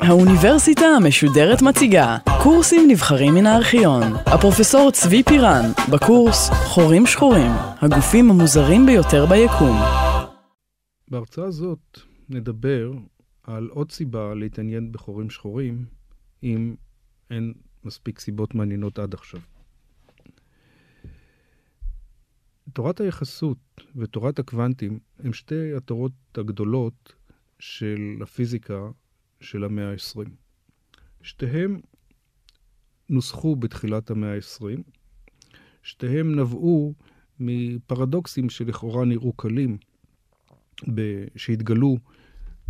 האוניברסיטה המשודרת מציגה קורסים נבחרים מן הארכיון. הפרופסור צבי פירן, בקורס חורים שחורים, הגופים המוזרים ביותר ביקום. בהרצאה הזאת נדבר על עוד סיבה להתעניין בחורים שחורים, אם אין מספיק סיבות מעניינות עד עכשיו. תורת היחסות ותורת הקוונטים הם שתי התורות הגדולות של הפיזיקה של המאה ה-20. שתיהם נוסחו בתחילת המאה ה-20, שתיהם נבעו מפרדוקסים שלכאורה נראו קלים, שהתגלו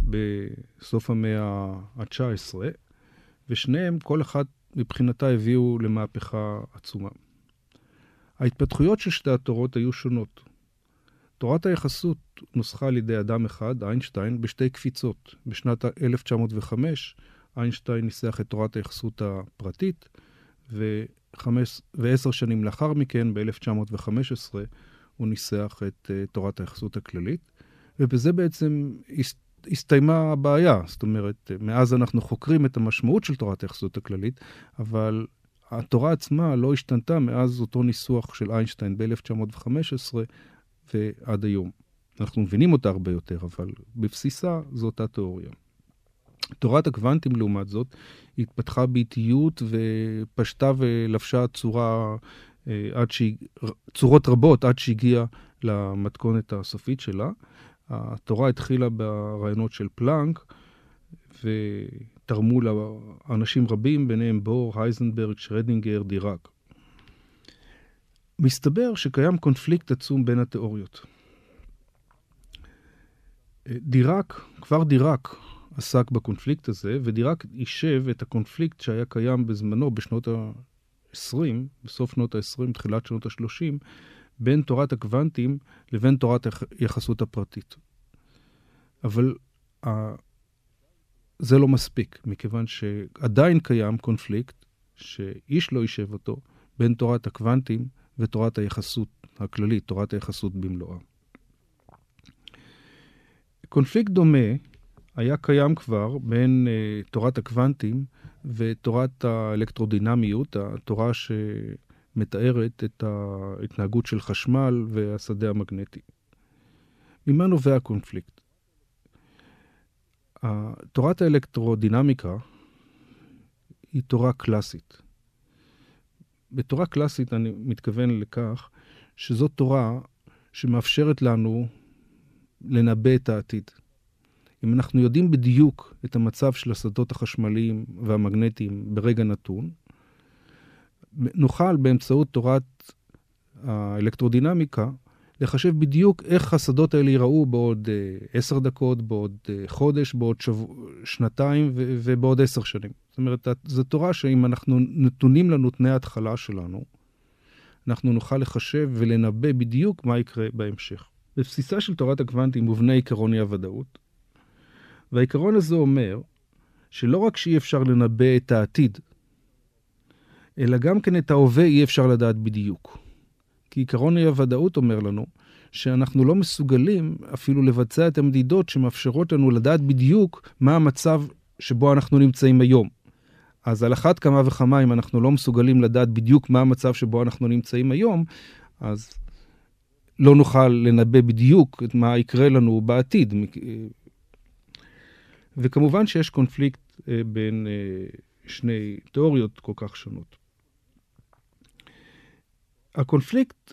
בסוף המאה ה-19, ושניהם, כל אחד מבחינתה הביאו למהפכה עצומה. ההתפתחויות של שתי התורות היו שונות. תורת היחסות נוסחה על ידי אדם אחד, איינשטיין, בשתי קפיצות. בשנת 1905 איינשטיין ניסח את תורת היחסות הפרטית, וחמש, ועשר שנים לאחר מכן, ב-1915, הוא ניסח את uh, תורת היחסות הכללית, ובזה בעצם הסתיימה הבעיה. זאת אומרת, מאז אנחנו חוקרים את המשמעות של תורת היחסות הכללית, אבל התורה עצמה לא השתנתה מאז אותו ניסוח של איינשטיין ב-1915 ועד היום. אנחנו מבינים אותה הרבה יותר, אבל בבסיסה זו אותה תיאוריה. תורת הקוונטים, לעומת זאת, התפתחה באיטיות ופשטה ולבשה צורה, אה, עד שהיא, צורות רבות עד שהגיעה למתכונת הסופית שלה. התורה התחילה ברעיונות של פלאנק, ותרמו לה אנשים רבים, ביניהם בור, הייזנברג, שרדינגר, דיראק. מסתבר שקיים קונפליקט עצום בין התיאוריות. דיראק, כבר דיראק עסק בקונפליקט הזה, ודיראק יישב את הקונפליקט שהיה קיים בזמנו, בשנות ה-20, בסוף שנות ה-20, תחילת שנות ה-30, בין תורת הקוונטים לבין תורת היחסות הפרטית. אבל זה לא מספיק, מכיוון שעדיין קיים קונפליקט, שאיש לא יישב אותו, בין תורת הקוונטים ותורת היחסות הכללית, תורת היחסות במלואה. קונפליקט דומה היה קיים כבר בין uh, תורת הקוונטים ותורת האלקטרודינמיות, התורה שמתארת את ההתנהגות של חשמל והשדה המגנטי. ממה נובע הקונפליקט? תורת האלקטרודינמיקה היא תורה קלאסית. בתורה קלאסית אני מתכוון לכך שזו תורה שמאפשרת לנו לנבא את העתיד. אם אנחנו יודעים בדיוק את המצב של השדות החשמליים והמגנטיים ברגע נתון, נוכל באמצעות תורת האלקטרודינמיקה לחשב בדיוק איך השדות האלה ייראו בעוד אה, עשר דקות, בעוד אה, חודש, בעוד שבוע, שנתיים ו- ובעוד עשר שנים. זאת אומרת, זו תורה שאם אנחנו נתונים לנו תנאי ההתחלה שלנו, אנחנו נוכל לחשב ולנבא בדיוק מה יקרה בהמשך. בבסיסה של תורת הקוונטים מובנה עקרון אי הוודאות, והעיקרון הזה אומר שלא רק שאי אפשר לנבא את העתיד, אלא גם כן את ההווה אי אפשר לדעת בדיוק. כי עקרון אי הוודאות אומר לנו שאנחנו לא מסוגלים אפילו לבצע את המדידות שמאפשרות לנו לדעת בדיוק מה המצב שבו אנחנו נמצאים היום. אז על אחת כמה וכמה, אם אנחנו לא מסוגלים לדעת בדיוק מה המצב שבו אנחנו נמצאים היום, אז לא נוכל לנבא בדיוק את מה יקרה לנו בעתיד. וכמובן שיש קונפליקט אה, בין אה, שני תיאוריות כל כך שונות. הקונפליקט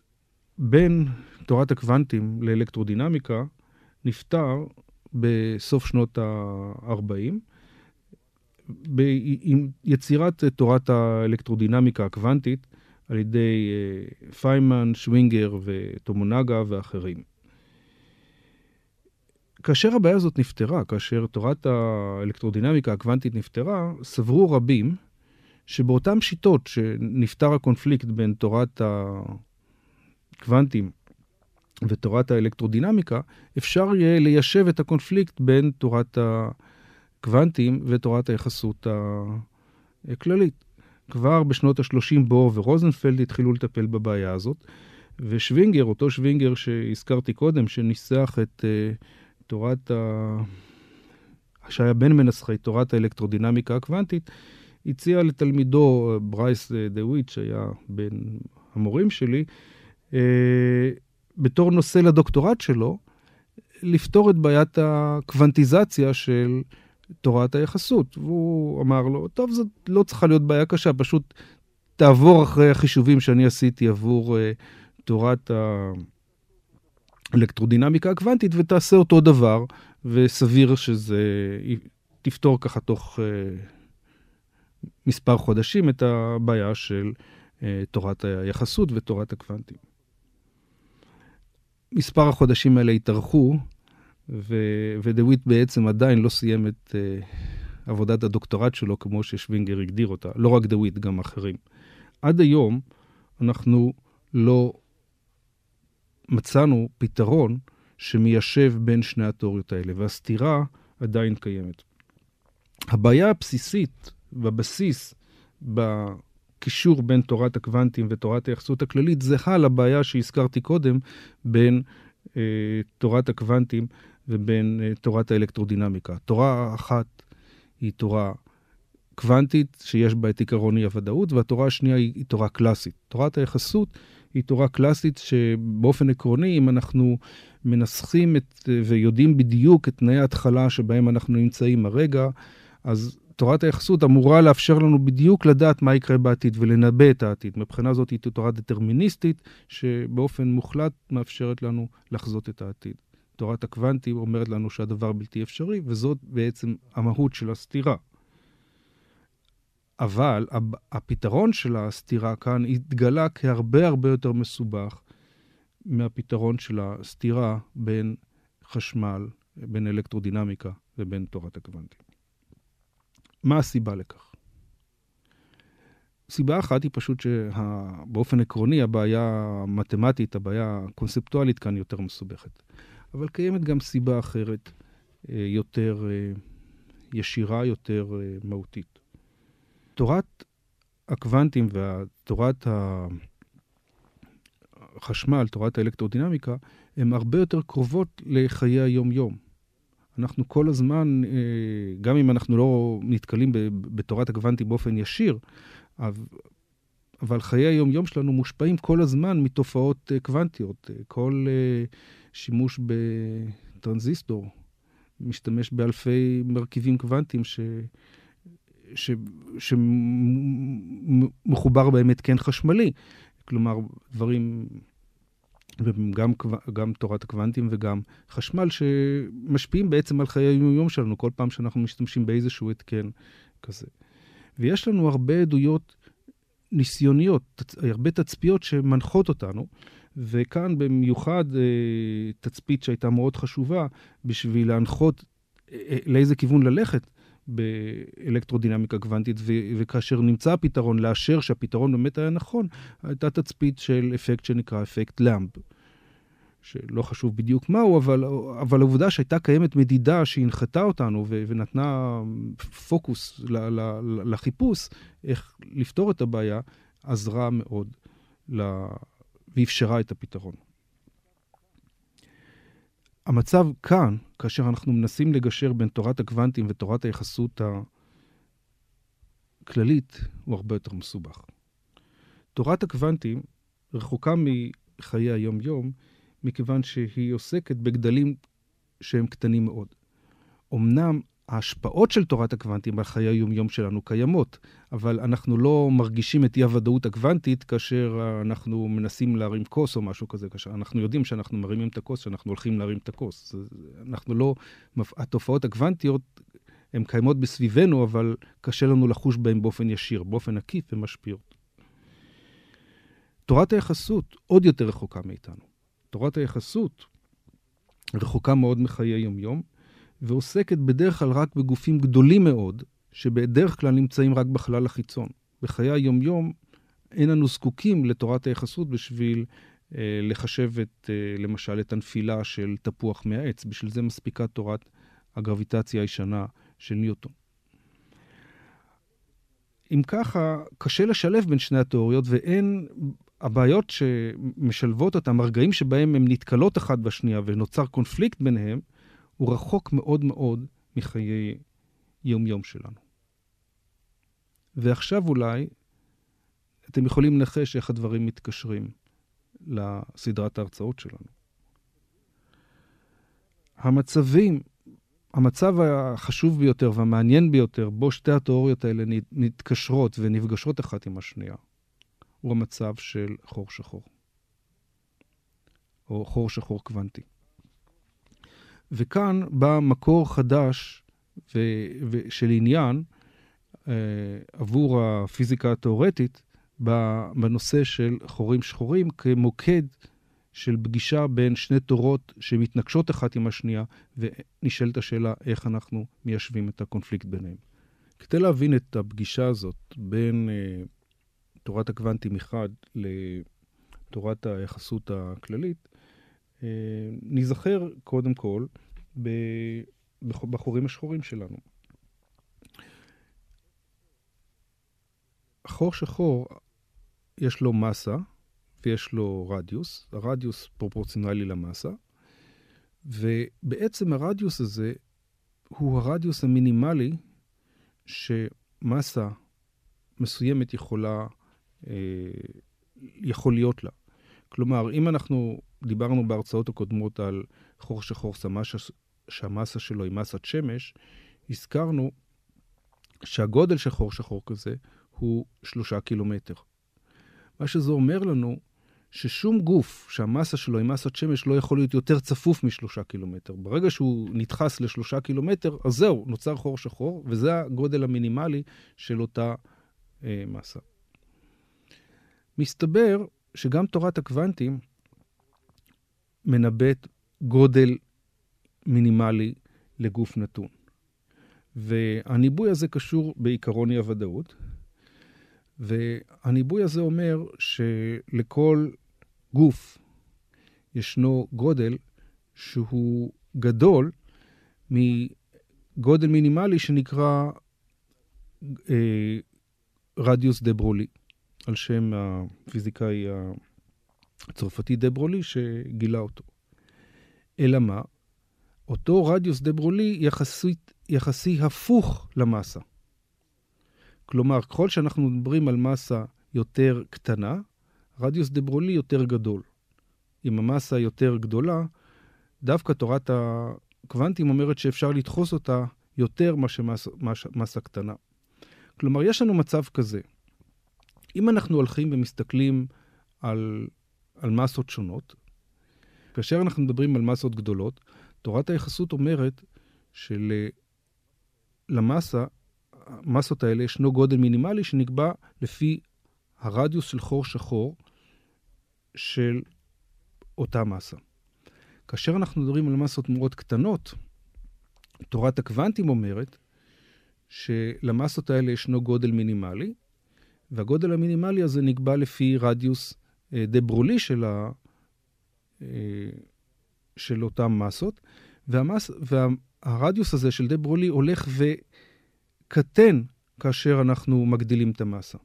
בין תורת הקוונטים לאלקטרודינמיקה נפתר בסוף שנות ה-40, עם יצירת תורת האלקטרודינמיקה הקוונטית על ידי אה, פיימן, שווינגר וטומונגה ואחרים. כאשר הבעיה הזאת נפתרה, כאשר תורת האלקטרודינמיקה הקוונטית נפתרה, סברו רבים שבאותן שיטות שנפתר הקונפליקט בין תורת הקוונטים ותורת האלקטרודינמיקה, אפשר יהיה ליישב את הקונפליקט בין תורת הקוונטים ותורת היחסות הכללית. כבר בשנות ה-30 בור ורוזנפלד התחילו לטפל בבעיה הזאת, ושווינגר, אותו שווינגר שהזכרתי קודם, שניסח את אה, תורת ה... שהיה בין מנסחי תורת האלקטרודינמיקה הקוונטית, הציע לתלמידו ברייס דה וויט, שהיה בין המורים שלי, uh, בתור נושא לדוקטורט שלו, לפתור את בעיית הקוונטיזציה של תורת היחסות. והוא אמר לו, טוב, זאת לא צריכה להיות בעיה קשה, פשוט תעבור אחרי החישובים שאני עשיתי עבור uh, תורת האלקטרודינמיקה הקוונטית ותעשה אותו דבר, וסביר שזה תפתור ככה תוך uh, מספר חודשים את הבעיה של uh, תורת היחסות ותורת הקוונטים. מספר החודשים האלה התארכו, ודוויט בעצם עדיין לא סיים את uh, עבודת הדוקטורט שלו כמו ששווינגר הגדיר אותה, לא רק דוויט, גם אחרים. עד היום אנחנו לא מצאנו פתרון שמיישב בין שני התיאוריות האלה, והסתירה עדיין קיימת. הבעיה הבסיסית, בבסיס, בקישור בין תורת הקוונטים ותורת היחסות הכללית, זהה לבעיה שהזכרתי קודם בין אה, תורת הקוונטים ובין אה, תורת האלקטרודינמיקה. תורה אחת היא תורה קוונטית, שיש בה את עיקרון אי-הוודאות, והתורה השנייה היא, היא תורה קלאסית. תורת היחסות היא תורה קלאסית שבאופן עקרוני, אם אנחנו מנסחים את, ויודעים בדיוק את תנאי ההתחלה שבהם אנחנו נמצאים הרגע, אז תורת היחסות אמורה לאפשר לנו בדיוק לדעת מה יקרה בעתיד ולנבא את העתיד. מבחינה זאת היא תורה דטרמיניסטית, שבאופן מוחלט מאפשרת לנו לחזות את העתיד. תורת הקוונטים אומרת לנו שהדבר בלתי אפשרי, וזאת בעצם המהות של הסתירה. אבל הפתרון של הסתירה כאן התגלה כהרבה הרבה יותר מסובך מהפתרון של הסתירה בין חשמל, בין אלקטרודינמיקה ובין תורת הקוונטים. מה הסיבה לכך? סיבה אחת היא פשוט שבאופן עקרוני הבעיה המתמטית, הבעיה הקונספטואלית כאן יותר מסובכת. אבל קיימת גם סיבה אחרת, אה, יותר אה, ישירה, יותר אה, מהותית. תורת הקוונטים ותורת החשמל, תורת האלקטרודינמיקה, הן הרבה יותר קרובות לחיי היום-יום. אנחנו כל הזמן, אה, גם אם אנחנו לא נתקלים בתורת הקוונטים באופן ישיר, אבל חיי היום-יום שלנו מושפעים כל הזמן מתופעות אה, קוונטיות. כל אה, שימוש בטרנזיסטור משתמש באלפי מרכיבים קוונטיים ש... ש, שמחובר בהם התקן חשמלי. כלומר, דברים, וגם גם תורת הקוונטים וגם חשמל, שמשפיעים בעצם על חיי היום-יום שלנו כל פעם שאנחנו משתמשים באיזשהו התקן כזה. ויש לנו הרבה עדויות ניסיוניות, הרבה תצפיות שמנחות אותנו, וכאן במיוחד אה, תצפית שהייתה מאוד חשובה בשביל להנחות אה, אה, לאיזה כיוון ללכת באלקטרודינמיקה קוונטית, וכאשר נמצא הפתרון, לאשר שהפתרון באמת היה נכון, הייתה תצפית של אפקט שנקרא אפקט למב. שלא חשוב בדיוק מהו, אבל, אבל העובדה שהייתה קיימת מדידה שהנחתה אותנו ו, ונתנה פוקוס ל, ל, לחיפוש איך לפתור את הבעיה, עזרה מאוד ל, ואפשרה את הפתרון. המצב כאן, כאשר אנחנו מנסים לגשר בין תורת הקוונטים ותורת היחסות הכללית, הוא הרבה יותר מסובך. תורת הקוונטים רחוקה מחיי היום-יום, מכיוון שהיא עוסקת בגדלים שהם קטנים מאוד. אמנם ההשפעות של תורת הקוונטים על חיי היומיום שלנו קיימות, אבל אנחנו לא מרגישים את אי-הוודאות הקוונטית כאשר אנחנו מנסים להרים כוס או משהו כזה, כאשר אנחנו יודעים שאנחנו מרימים את הכוס, שאנחנו הולכים להרים את הכוס. אנחנו לא... התופעות הקוונטיות הן קיימות בסביבנו, אבל קשה לנו לחוש בהן באופן ישיר, באופן עקיף הן משפיעות. תורת היחסות עוד יותר רחוקה מאיתנו. תורת היחסות רחוקה מאוד מחיי יומיום, ועוסקת בדרך כלל רק בגופים גדולים מאוד, שבדרך כלל נמצאים רק בחלל החיצון. בחיי היומיום אין אנו זקוקים לתורת היחסות בשביל אה, לחשב את, אה, למשל, את הנפילה של תפוח מהעץ. בשביל זה מספיקה תורת הגרביטציה הישנה של ניוטון. אם ככה, קשה לשלב בין שני התיאוריות, ואין הבעיות שמשלבות אותם, הרגעים שבהם הן נתקלות אחת בשנייה ונוצר קונפליקט ביניהם, הוא רחוק מאוד מאוד מחיי יום-יום שלנו. ועכשיו אולי אתם יכולים לנחש איך הדברים מתקשרים לסדרת ההרצאות שלנו. המצבים, המצב החשוב ביותר והמעניין ביותר, בו שתי התיאוריות האלה מתקשרות ונפגשות אחת עם השנייה, הוא המצב של חור שחור, או חור שחור קוונטי. וכאן בא מקור חדש ו- ו- של עניין אה, עבור הפיזיקה התאורטית בנושא של חורים שחורים כמוקד של פגישה בין שני תורות שמתנגשות אחת עם השנייה, ונשאלת השאלה איך אנחנו מיישבים את הקונפליקט ביניהם. כדי להבין את הפגישה הזאת בין אה, תורת הקוונטים מחד לתורת היחסות הכללית, ניזכר קודם כל בחורים השחורים שלנו. חור שחור, יש לו מסה ויש לו רדיוס, הרדיוס פרופורציונלי למסה, ובעצם הרדיוס הזה הוא הרדיוס המינימלי שמסה מסוימת יכולה, אה, יכול להיות לה. כלומר, אם אנחנו דיברנו בהרצאות הקודמות על חור שחור שהמסה שלו היא מסת שמש, הזכרנו שהגודל של חור שחור כזה הוא שלושה קילומטר. מה שזה אומר לנו, ששום גוף שהמסה שלו היא מסת שמש לא יכול להיות יותר צפוף משלושה קילומטר. ברגע שהוא נדחס לשלושה קילומטר, אז זהו, נוצר חור שחור, וזה הגודל המינימלי של אותה אה, מסה. מסתבר שגם תורת הקוונטים מנבאת גודל מינימלי לגוף נתון. והניבוי הזה קשור בעיקרון אי הוודאות, והניבוי הזה אומר שלכל גוף ישנו גודל שהוא גדול מגודל מינימלי שנקרא אה, רדיוס דה ברולי, על שם הפיזיקאי הצרפתי דה ברולי שגילה אותו. אלא מה? אותו רדיוס דה ברולי יחסי, יחסי הפוך למסה. כלומר, ככל שאנחנו מדברים על מסה יותר קטנה, רדיוס דה ברולי יותר גדול. אם המסה יותר גדולה, דווקא תורת הקוונטים אומרת שאפשר לדחוס אותה יותר מאשר מסה, מסה קטנה. כלומר, יש לנו מצב כזה. אם אנחנו הולכים ומסתכלים על, על מסות שונות, כאשר אנחנו מדברים על מסות גדולות, תורת היחסות אומרת שלמסה, המסות האלה ישנו גודל מינימלי שנקבע לפי הרדיוס של חור שחור של אותה מסה. כאשר אנחנו מדברים על מסות מאוד קטנות, תורת הקוונטים אומרת שלמסות האלה ישנו גודל מינימלי, והגודל המינימלי הזה נקבע לפי רדיוס אה, דה ברולי של, ה, אה, של אותן מסות, והמס, והרדיוס הזה של דה ברולי הולך וקטן כאשר אנחנו מגדילים את המסה.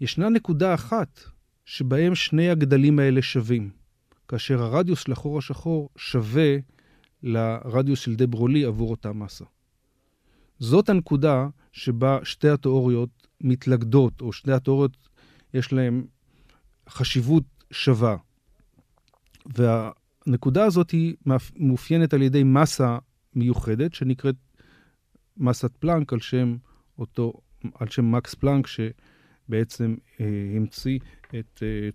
ישנה נקודה אחת שבהם שני הגדלים האלה שווים, כאשר הרדיוס של החור השחור שווה לרדיוס של דה ברולי עבור אותה מסה. זאת הנקודה שבה שתי התיאוריות מתלכדות, או שתי התיאוריות יש להן חשיבות שווה. והנקודה הזאת היא מאופיינת על ידי מסה מיוחדת, שנקראת מסת פלנק על שם אותו, על שם מקס פלנק, שבעצם אה, המציא את, אה,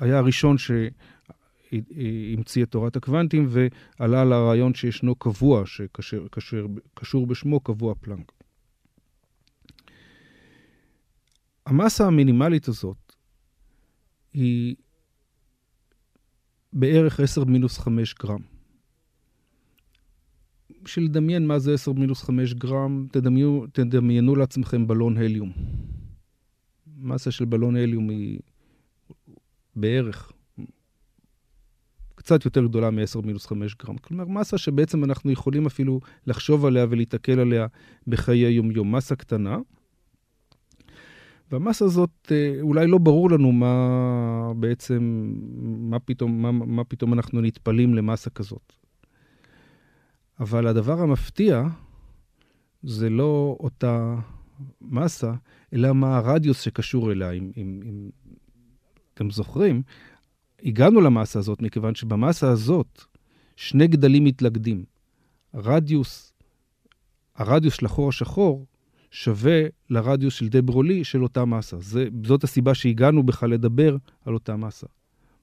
היה הראשון שהמציא את תורת הקוונטים ועלה לרעיון שישנו קבוע, שקשור בשמו קבוע פלנק. המסה המינימלית הזאת היא בערך 10 מינוס 5 גרם. בשביל לדמיין מה זה 10 מינוס 5 גרם, תדמיינו, תדמיינו לעצמכם בלון הליום. מסה של בלון הליום היא בערך קצת יותר גדולה מ-10 מינוס 5 גרם. כלומר, מסה שבעצם אנחנו יכולים אפילו לחשוב עליה ולהיתקל עליה בחיי היום-יום. מסה קטנה. במסה הזאת אה, אולי לא ברור לנו מה בעצם, מה פתאום, מה, מה פתאום אנחנו נטפלים למסה כזאת. אבל הדבר המפתיע זה לא אותה מסה, אלא מה הרדיוס שקשור אליה. אם, אם, אם אתם זוכרים, הגענו למסה הזאת מכיוון שבמסה הזאת שני גדלים מתלכדים. הרדיוס, הרדיוס של החור השחור שווה לרדיוס של דה ברולי של אותה מסה. זה, זאת הסיבה שהגענו בכלל לדבר על אותה מסה.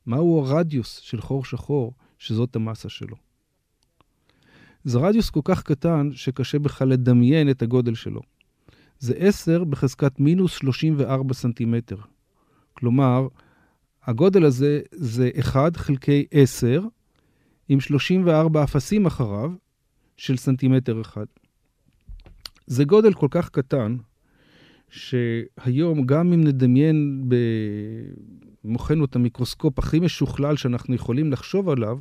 מהו הרדיוס של חור שחור שזאת המסה שלו? זה רדיוס כל כך קטן שקשה בכלל לדמיין את הגודל שלו. זה 10 בחזקת מינוס 34 סנטימטר. כלומר, הגודל הזה זה 1 חלקי 10 עם 34 אפסים אחריו של סנטימטר אחד. זה גודל כל כך קטן, שהיום גם אם נדמיין במוחנו את המיקרוסקופ הכי משוכלל שאנחנו יכולים לחשוב עליו,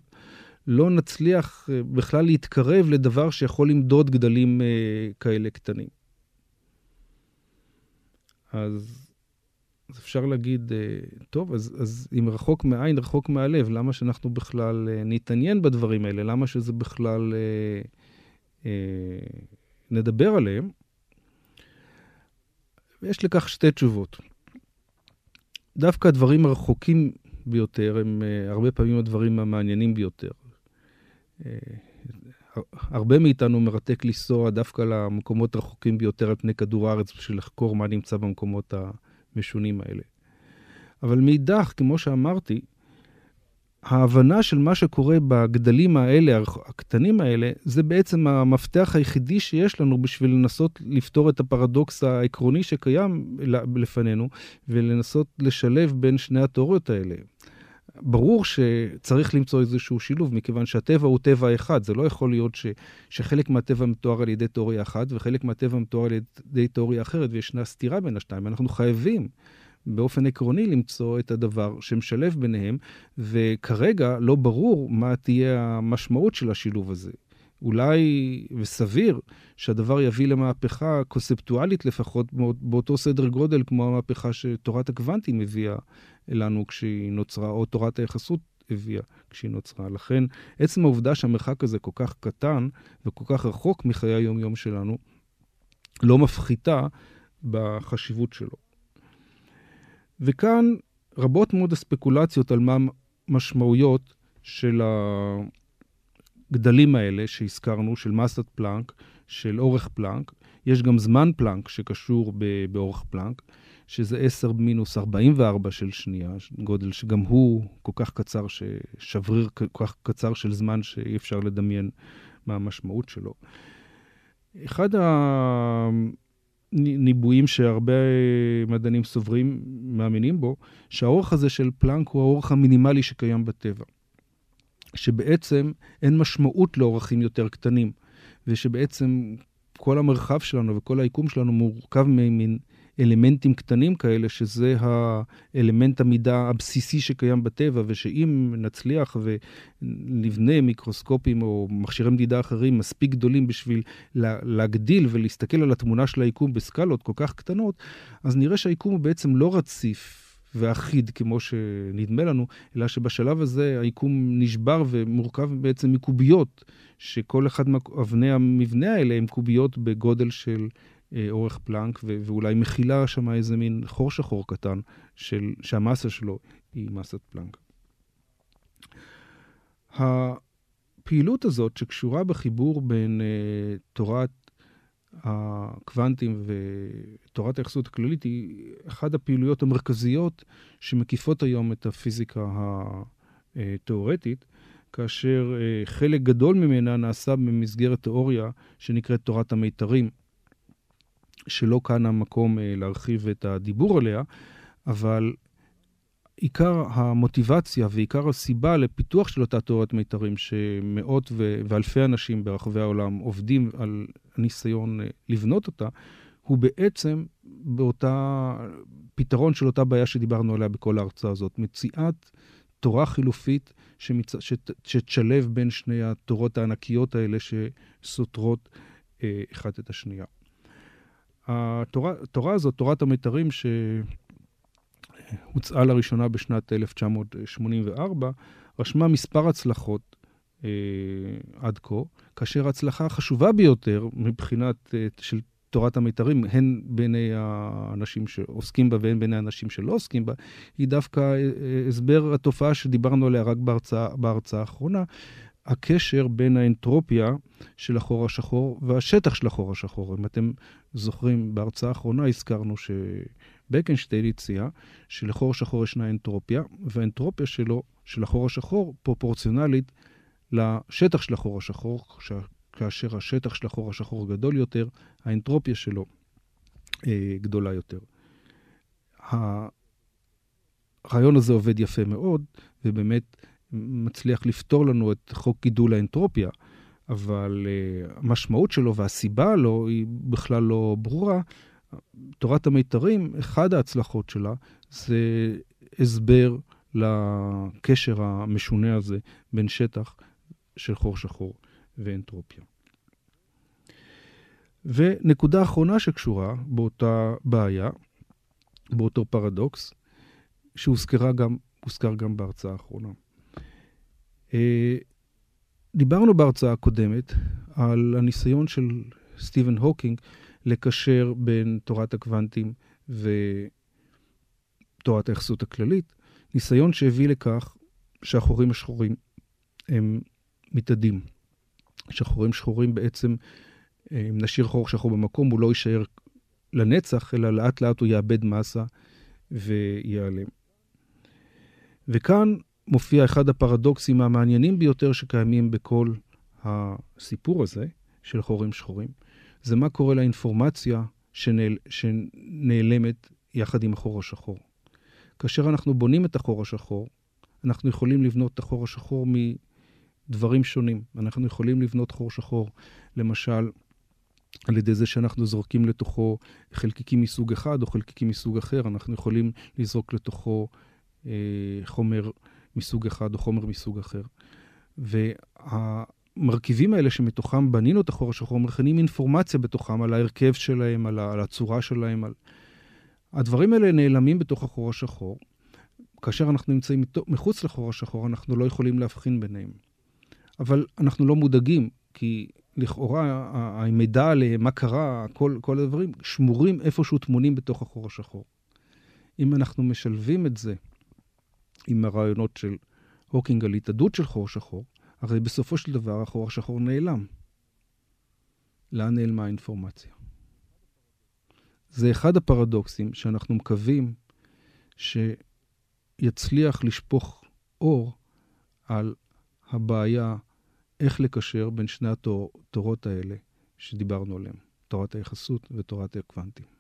לא נצליח אה, בכלל להתקרב לדבר שיכול למדוד גדלים אה, כאלה קטנים. אז, אז אפשר להגיד, אה, טוב, אז, אז אם רחוק מהעין, רחוק מהלב, למה שאנחנו בכלל נתעניין בדברים האלה? למה שזה בכלל אה, אה, נדבר עליהם? ויש לכך שתי תשובות. דווקא הדברים הרחוקים ביותר הם uh, הרבה פעמים הדברים המעניינים ביותר. Uh, הרבה מאיתנו מרתק לנסוע דווקא למקומות הרחוקים ביותר על פני כדור הארץ בשביל לחקור מה נמצא במקומות המשונים האלה. אבל מאידך, כמו שאמרתי, ההבנה של מה שקורה בגדלים האלה, הקטנים האלה, זה בעצם המפתח היחידי שיש לנו בשביל לנסות לפתור את הפרדוקס העקרוני שקיים לפנינו, ולנסות לשלב בין שני התיאוריות האלה. ברור שצריך למצוא איזשהו שילוב, מכיוון שהטבע הוא טבע אחד. זה לא יכול להיות ש, שחלק מהטבע מתואר על ידי תיאוריה אחת, וחלק מהטבע מתואר על ידי תיאוריה אחרת, וישנה סתירה בין השתיים. אנחנו חייבים באופן עקרוני למצוא את הדבר שמשלב ביניהם, וכרגע לא ברור מה תהיה המשמעות של השילוב הזה. אולי, וסביר, שהדבר יביא למהפכה קונספטואלית לפחות, באותו סדר גודל כמו המהפכה שתורת הקוונטים הביאה לנו כשהיא נוצרה, או תורת היחסות הביאה כשהיא נוצרה. לכן, עצם העובדה שהמרחק הזה כל כך קטן וכל כך רחוק מחיי היום-יום שלנו, לא מפחיתה בחשיבות שלו. וכאן רבות מאוד הספקולציות על מה המשמעויות של הגדלים האלה שהזכרנו, של מסת פלנק, של אורך פלנק. יש גם זמן פלנק שקשור באורך פלנק, שזה 10 מינוס 44 של שנייה, גודל שגם הוא כל כך קצר, שבריר כל כך קצר של זמן שאי אפשר לדמיין מה המשמעות שלו. אחד ה... ניבויים שהרבה מדענים סוברים, מאמינים בו, שהאורך הזה של פלנק הוא האורך המינימלי שקיים בטבע. שבעצם אין משמעות לאורכים יותר קטנים, ושבעצם כל המרחב שלנו וכל היקום שלנו מורכב ממין אלמנטים קטנים כאלה, שזה האלמנט המידה הבסיסי שקיים בטבע, ושאם נצליח ונבנה מיקרוסקופים או מכשירי מדידה אחרים מספיק גדולים בשביל להגדיל ולהסתכל על התמונה של היקום בסקלות כל כך קטנות, אז נראה שהיקום הוא בעצם לא רציף. ואחיד כמו שנדמה לנו, אלא שבשלב הזה היקום נשבר ומורכב בעצם מקוביות, שכל אחד מאבני המבנה האלה הם קוביות בגודל של אורך פלנק, ו- ואולי מכילה שם איזה מין חור שחור קטן, של, שהמסה שלו היא מסת פלנק. הפעילות הזאת שקשורה בחיבור בין uh, תורת הקוונטים ותורת היחסות הכללית היא אחת הפעילויות המרכזיות שמקיפות היום את הפיזיקה התיאורטית, כאשר uh, חלק גדול ממנה נעשה במסגרת תיאוריה שנקראת תורת המיתרים, שלא כאן המקום אה, להרחיב את הדיבור עליה, אבל עיקר המוטיבציה ועיקר הסיבה לפיתוח של אותה תיאוריית מיתרים, שמאות ו- ואלפי אנשים ברחבי העולם עובדים על הניסיון אה, לבנות אותה, הוא בעצם באותה פתרון של אותה בעיה שדיברנו עליה בכל ההרצאה הזאת, מציאת תורה חילופית שמצ... שתשלב בין שני התורות הענקיות האלה שסותרות אה, אחת את השנייה. התורה, התורה הזאת, תורת המיתרים, שהוצאה לראשונה בשנת 1984, רשמה מספר הצלחות אה, עד כה, כאשר ההצלחה החשובה ביותר מבחינת אה, של תורת המיתרים, הן בעיני האנשים שעוסקים בה והן בעיני האנשים שלא עוסקים בה, היא דווקא אה, אה, הסבר התופעה שדיברנו עליה רק בהרצאה, בהרצאה האחרונה, הקשר בין האנטרופיה של החור השחור והשטח של החור השחור. אם אתם זוכרים, בהרצאה האחרונה הזכרנו שבקנשטיין הציע שלחור השחור ישנה אנטרופיה, והאנטרופיה שלו, של החור השחור, פרופורציונלית לשטח של החור השחור, כאשר השטח של החור השחור גדול יותר, האנטרופיה שלו אה, גדולה יותר. הרעיון הזה עובד יפה מאוד, ובאמת מצליח לפתור לנו את חוק גידול האנטרופיה, אבל uh, המשמעות שלו והסיבה לו היא בכלל לא ברורה. תורת המיתרים, אחד ההצלחות שלה זה הסבר לקשר המשונה הזה בין שטח של חור שחור ואנטרופיה. ונקודה אחרונה שקשורה באותה בעיה, באותו פרדוקס, שהוזכרה גם, גם בהרצאה האחרונה. אה, דיברנו בהרצאה הקודמת על הניסיון של סטיבן הוקינג לקשר בין תורת הקוונטים ותורת היחסות הכללית, ניסיון שהביא לכך שהחורים השחורים הם מתאדים. חורים שחורים בעצם, אה, אם נשאיר חור שחור במקום, הוא לא יישאר לנצח, אלא לאט לאט הוא יאבד מסה וייעלם. וכאן מופיע אחד הפרדוקסים המעניינים ביותר שקיימים בכל הסיפור הזה של חורים שחורים. זה מה קורה לאינפורמציה שנעל, שנעלמת יחד עם החור השחור. כאשר אנחנו בונים את החור השחור, אנחנו יכולים לבנות את החור השחור מדברים שונים. אנחנו יכולים לבנות חור שחור, למשל, על ידי זה שאנחנו זורקים לתוכו חלקיקים מסוג אחד או חלקיקים מסוג אחר, אנחנו יכולים לזרוק לתוכו אה, חומר מסוג אחד או חומר מסוג אחר. והמרכיבים האלה שמתוכם בנינו את החור השחור, מכינים אינפורמציה בתוכם על ההרכב שלהם, על, על הצורה שלהם. על... הדברים האלה נעלמים בתוך החור השחור. כאשר אנחנו נמצאים מחוץ לחור השחור, אנחנו לא יכולים להבחין ביניהם. אבל אנחנו לא מודאגים, כי לכאורה המידע עליהם, מה קרה, כל, כל הדברים, שמורים איפשהו טמונים בתוך החור השחור. אם אנחנו משלבים את זה עם הרעיונות של הוקינג על התאדות של חור שחור, הרי בסופו של דבר החור השחור נעלם. לאן נעלמה האינפורמציה? זה אחד הפרדוקסים שאנחנו מקווים שיצליח לשפוך אור על הבעיה איך לקשר בין שני התורות האלה שדיברנו עליהן, תורת היחסות ותורת הקוונטים.